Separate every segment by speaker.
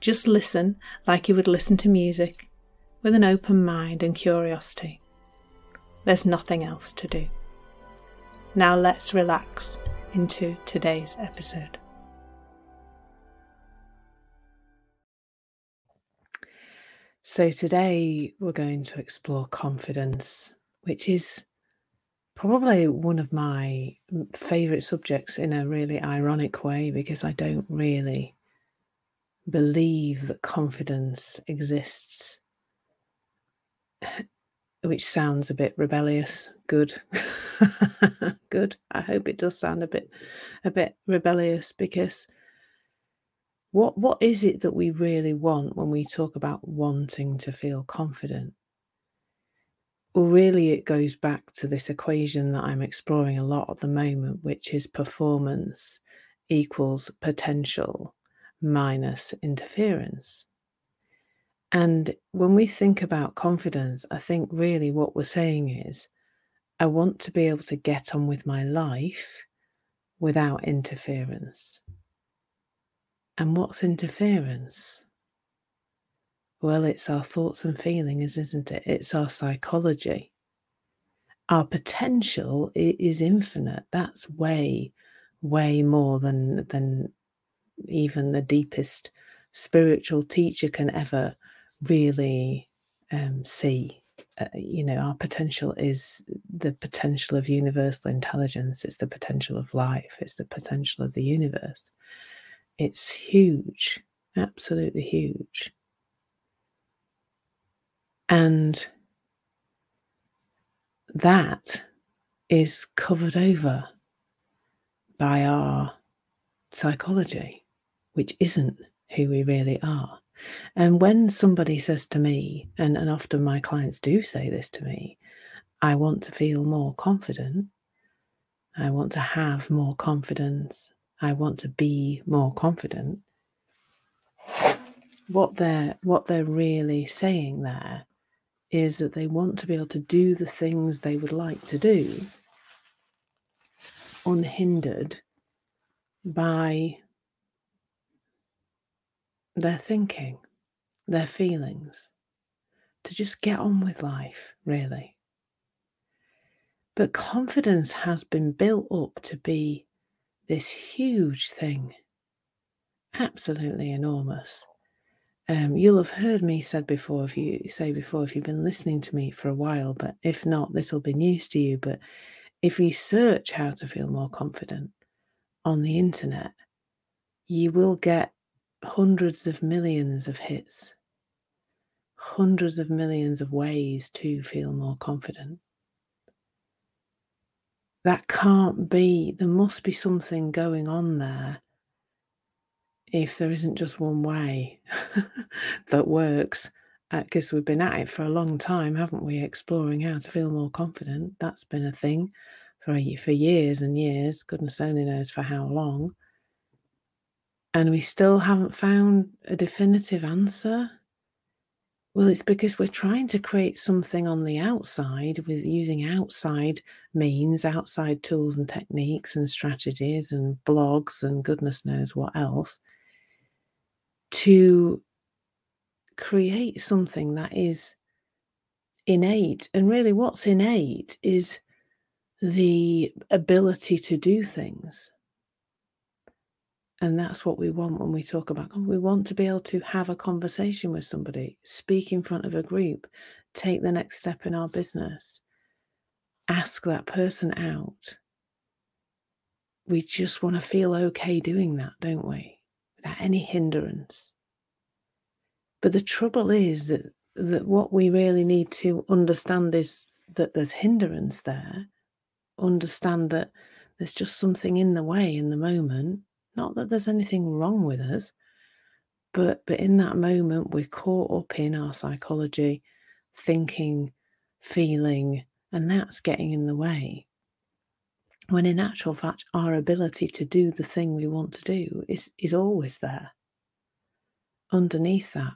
Speaker 1: Just listen like you would listen to music, with an open mind and curiosity. There's nothing else to do. Now let's relax into today's episode. So, today we're going to explore confidence, which is probably one of my favorite subjects in a really ironic way because I don't really believe that confidence exists, which sounds a bit rebellious. Good, good. I hope it does sound a bit, a bit rebellious because what what is it that we really want when we talk about wanting to feel confident? Well, really, it goes back to this equation that I'm exploring a lot at the moment, which is performance equals potential minus interference. And when we think about confidence, I think really what we're saying is, I want to be able to get on with my life without interference. And what's interference? Well, it's our thoughts and feelings, isn't it? It's our psychology. Our potential is infinite. That's way, way more than than even the deepest spiritual teacher can ever really um, see. Uh, you know, our potential is the potential of universal intelligence, it's the potential of life, it's the potential of the universe. It's huge, absolutely huge. And that is covered over by our psychology which isn't who we really are. And when somebody says to me, and, and often my clients do say this to me, I want to feel more confident. I want to have more confidence. I want to be more confident. What they're what they're really saying there is that they want to be able to do the things they would like to do unhindered by their thinking, their feelings, to just get on with life, really. But confidence has been built up to be this huge thing, absolutely enormous. Um, you'll have heard me said before, if you say before, if you've been listening to me for a while, but if not, this will be news to you. But if you search how to feel more confident on the internet, you will get hundreds of millions of hits, hundreds of millions of ways to feel more confident. That can't be, there must be something going on there if there isn't just one way that works. Because uh, we've been at it for a long time, haven't we? Exploring how to feel more confident. That's been a thing for, for years and years. Goodness only knows for how long and we still haven't found a definitive answer? Well, it's because we're trying to create something on the outside with using outside means, outside tools and techniques and strategies and blogs and goodness knows what else to create something that is innate. And really, what's innate is the ability to do things and that's what we want when we talk about, oh, we want to be able to have a conversation with somebody, speak in front of a group, take the next step in our business, ask that person out. We just want to feel okay doing that, don't we? Without any hindrance. But the trouble is that, that what we really need to understand is that there's hindrance there. Understand that there's just something in the way in the moment not that there's anything wrong with us, But but in that moment, we're caught up in our psychology, thinking, feeling, and that's getting in the way. When in actual fact, our ability to do the thing we want to do is, is always there underneath that.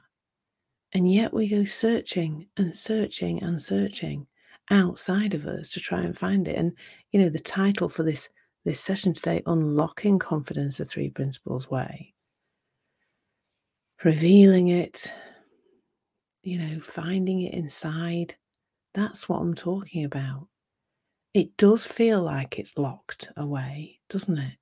Speaker 1: And yet we go searching and searching and searching outside of us to try and find it. And you know, the title for this this session today, Unlocking Confidence the Three Principles Way. Revealing it, you know, finding it inside. That's what I'm talking about. It does feel like it's locked away, doesn't it?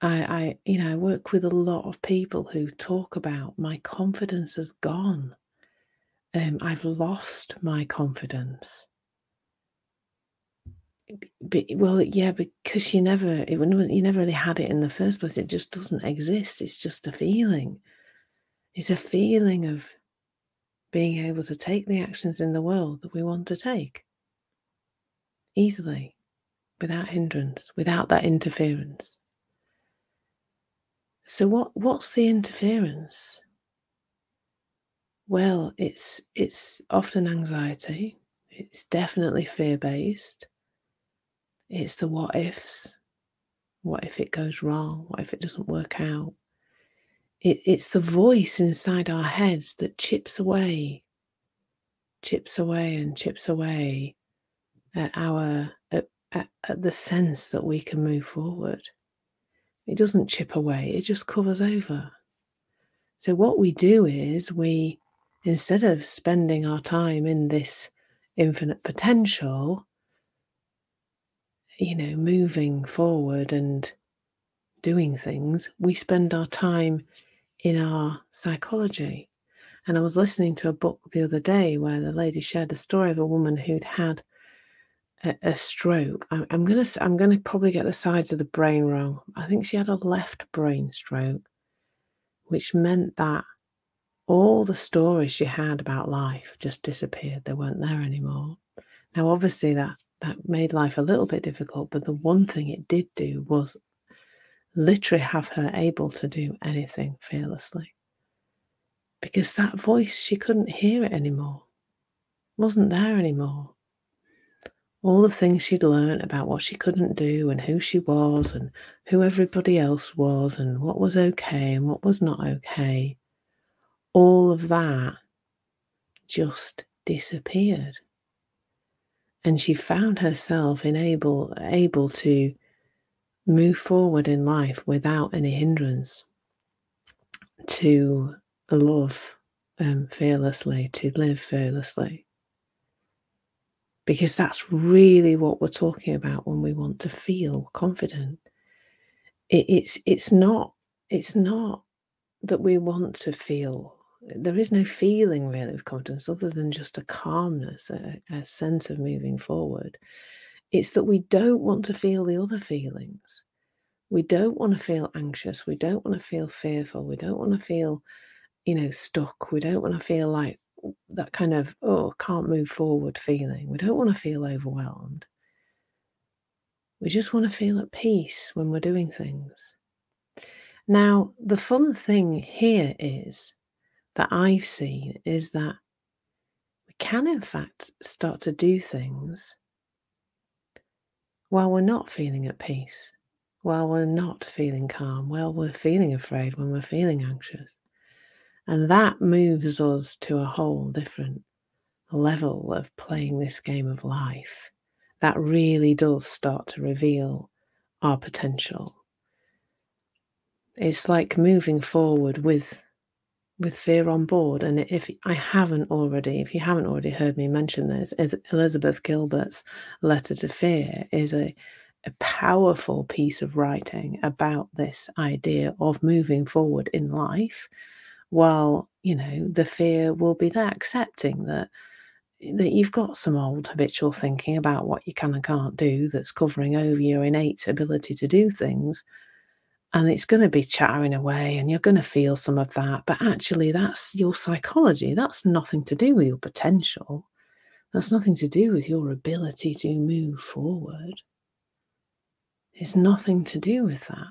Speaker 1: I, I, you know, I work with a lot of people who talk about my confidence has gone. Um, I've lost my confidence. But, well, yeah, because you never, it, you never really had it in the first place. It just doesn't exist. It's just a feeling. It's a feeling of being able to take the actions in the world that we want to take easily, without hindrance, without that interference. So what what's the interference? Well, it's it's often anxiety. It's definitely fear-based. It's the what ifs. What if it goes wrong? What if it doesn't work out? It, it's the voice inside our heads that chips away, chips away and chips away at our at, at, at the sense that we can move forward. It doesn't chip away, it just covers over. So, what we do is we, instead of spending our time in this infinite potential, you know, moving forward and doing things, we spend our time in our psychology. And I was listening to a book the other day where the lady shared a story of a woman who'd had a, a stroke. I, I'm gonna I'm gonna probably get the sides of the brain wrong. I think she had a left brain stroke, which meant that all the stories she had about life just disappeared. They weren't there anymore. Now, obviously, that that made life a little bit difficult, but the one thing it did do was literally have her able to do anything fearlessly. Because that voice, she couldn't hear it anymore, wasn't there anymore all the things she'd learned about what she couldn't do and who she was and who everybody else was and what was okay and what was not okay, all of that just disappeared. And she found herself able, able to move forward in life without any hindrance, to love um, fearlessly, to live fearlessly because that's really what we're talking about when we want to feel confident. It, it's it's not it's not that we want to feel. There is no feeling really of confidence other than just a calmness, a, a sense of moving forward. It's that we don't want to feel the other feelings. We don't want to feel anxious. We don't want to feel fearful. We don't want to feel, you know, stuck. We don't want to feel like that kind of, oh, can't move forward feeling. We don't want to feel overwhelmed. We just want to feel at peace when we're doing things. Now, the fun thing here is that I've seen is that we can, in fact, start to do things while we're not feeling at peace, while we're not feeling calm, while we're feeling afraid, when we're feeling anxious. And that moves us to a whole different level of playing this game of life. That really does start to reveal our potential. It's like moving forward with with fear on board. And if I haven't already, if you haven't already heard me mention this, Elizabeth Gilbert's Letter to Fear is a, a powerful piece of writing about this idea of moving forward in life while you know the fear will be there accepting that that you've got some old habitual thinking about what you can and can't do that's covering over your innate ability to do things and it's going to be chattering away and you're going to feel some of that but actually that's your psychology that's nothing to do with your potential that's nothing to do with your ability to move forward it's nothing to do with that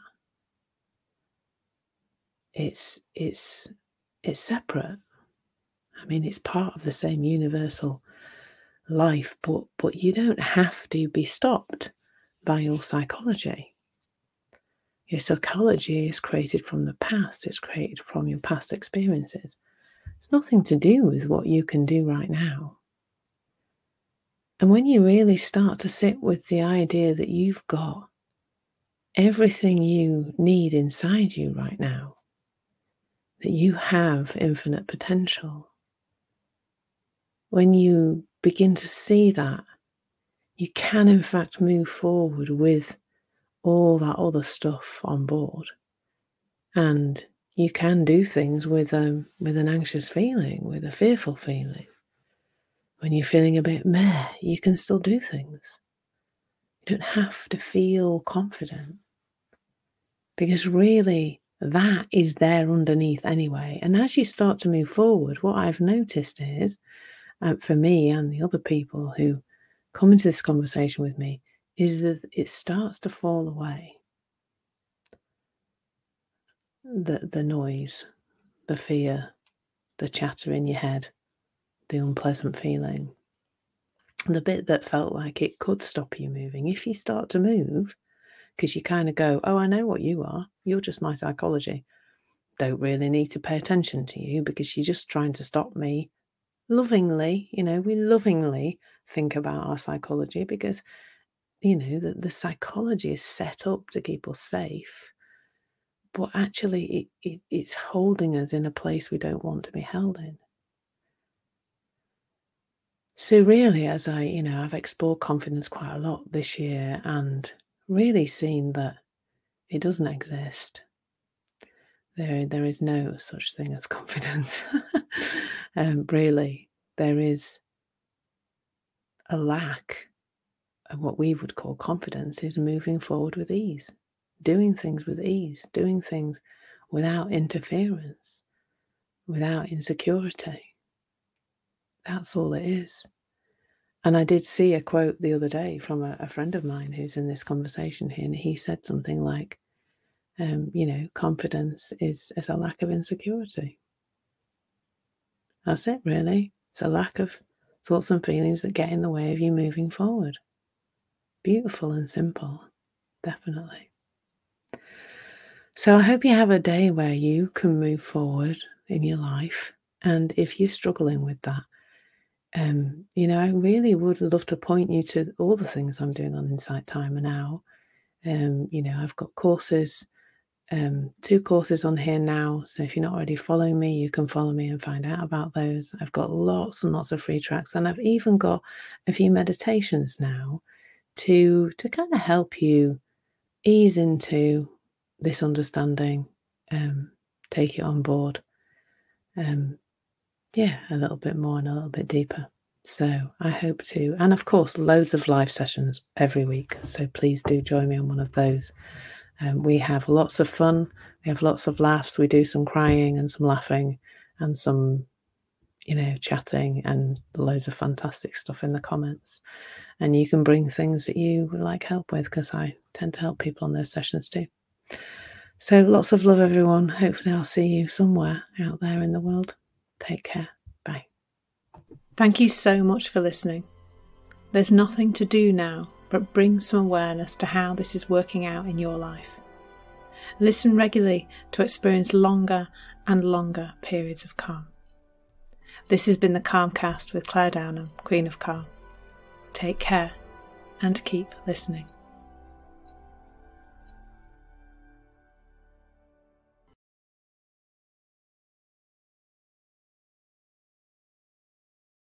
Speaker 1: it's it's it's separate. I mean, it's part of the same universal life, but but you don't have to be stopped by your psychology. Your psychology is created from the past, it's created from your past experiences. It's nothing to do with what you can do right now. And when you really start to sit with the idea that you've got everything you need inside you right now, that you have infinite potential, when you begin to see that, you can in fact move forward with all that other stuff on board. And you can do things with um, with an anxious feeling, with a fearful feeling. When you're feeling a bit meh, you can still do things. You don't have to feel confident. Because really, that is there underneath anyway. And as you start to move forward, what I've noticed is, uh, for me and the other people who come into this conversation with me, is that it starts to fall away the the noise, the fear, the chatter in your head, the unpleasant feeling. The bit that felt like it could stop you moving. If you start to move, because you kind of go, Oh, I know what you are. You're just my psychology. Don't really need to pay attention to you because you're just trying to stop me lovingly. You know, we lovingly think about our psychology because, you know, the, the psychology is set up to keep us safe but actually it, it, it's holding us in a place we don't want to be held in. So, really, as I, you know, I've explored confidence quite a lot this year and really seen that it doesn't exist. There, there is no such thing as confidence. um, really, there is a lack what we would call confidence is moving forward with ease doing things with ease, doing things without interference, without insecurity. That's all it is. And I did see a quote the other day from a, a friend of mine who's in this conversation here, and he said something like, um, you know, confidence is, is a lack of insecurity. That's it, really. It's a lack of thoughts and feelings that get in the way of you moving forward. Beautiful and simple, definitely. So I hope you have a day where you can move forward in your life. And if you're struggling with that, um, you know, I really would love to point you to all the things I'm doing on Insight Timer now. Um, you know, I've got courses, um, two courses on here now. So if you're not already following me, you can follow me and find out about those. I've got lots and lots of free tracks, and I've even got a few meditations now to to kind of help you ease into this understanding, um, take it on board. Um, yeah, a little bit more and a little bit deeper. So I hope to, and of course, loads of live sessions every week. So please do join me on one of those. Um, we have lots of fun. We have lots of laughs. We do some crying and some laughing and some, you know, chatting and loads of fantastic stuff in the comments. And you can bring things that you would like help with because I tend to help people on those sessions too. So lots of love, everyone. Hopefully, I'll see you somewhere out there in the world. Take care. Bye. Thank you so much for listening. There's nothing to do now but bring some awareness to how this is working out in your life. Listen regularly to experience longer and longer periods of calm. This has been the Calmcast with Clare Downham, Queen of Calm. Take care and keep listening.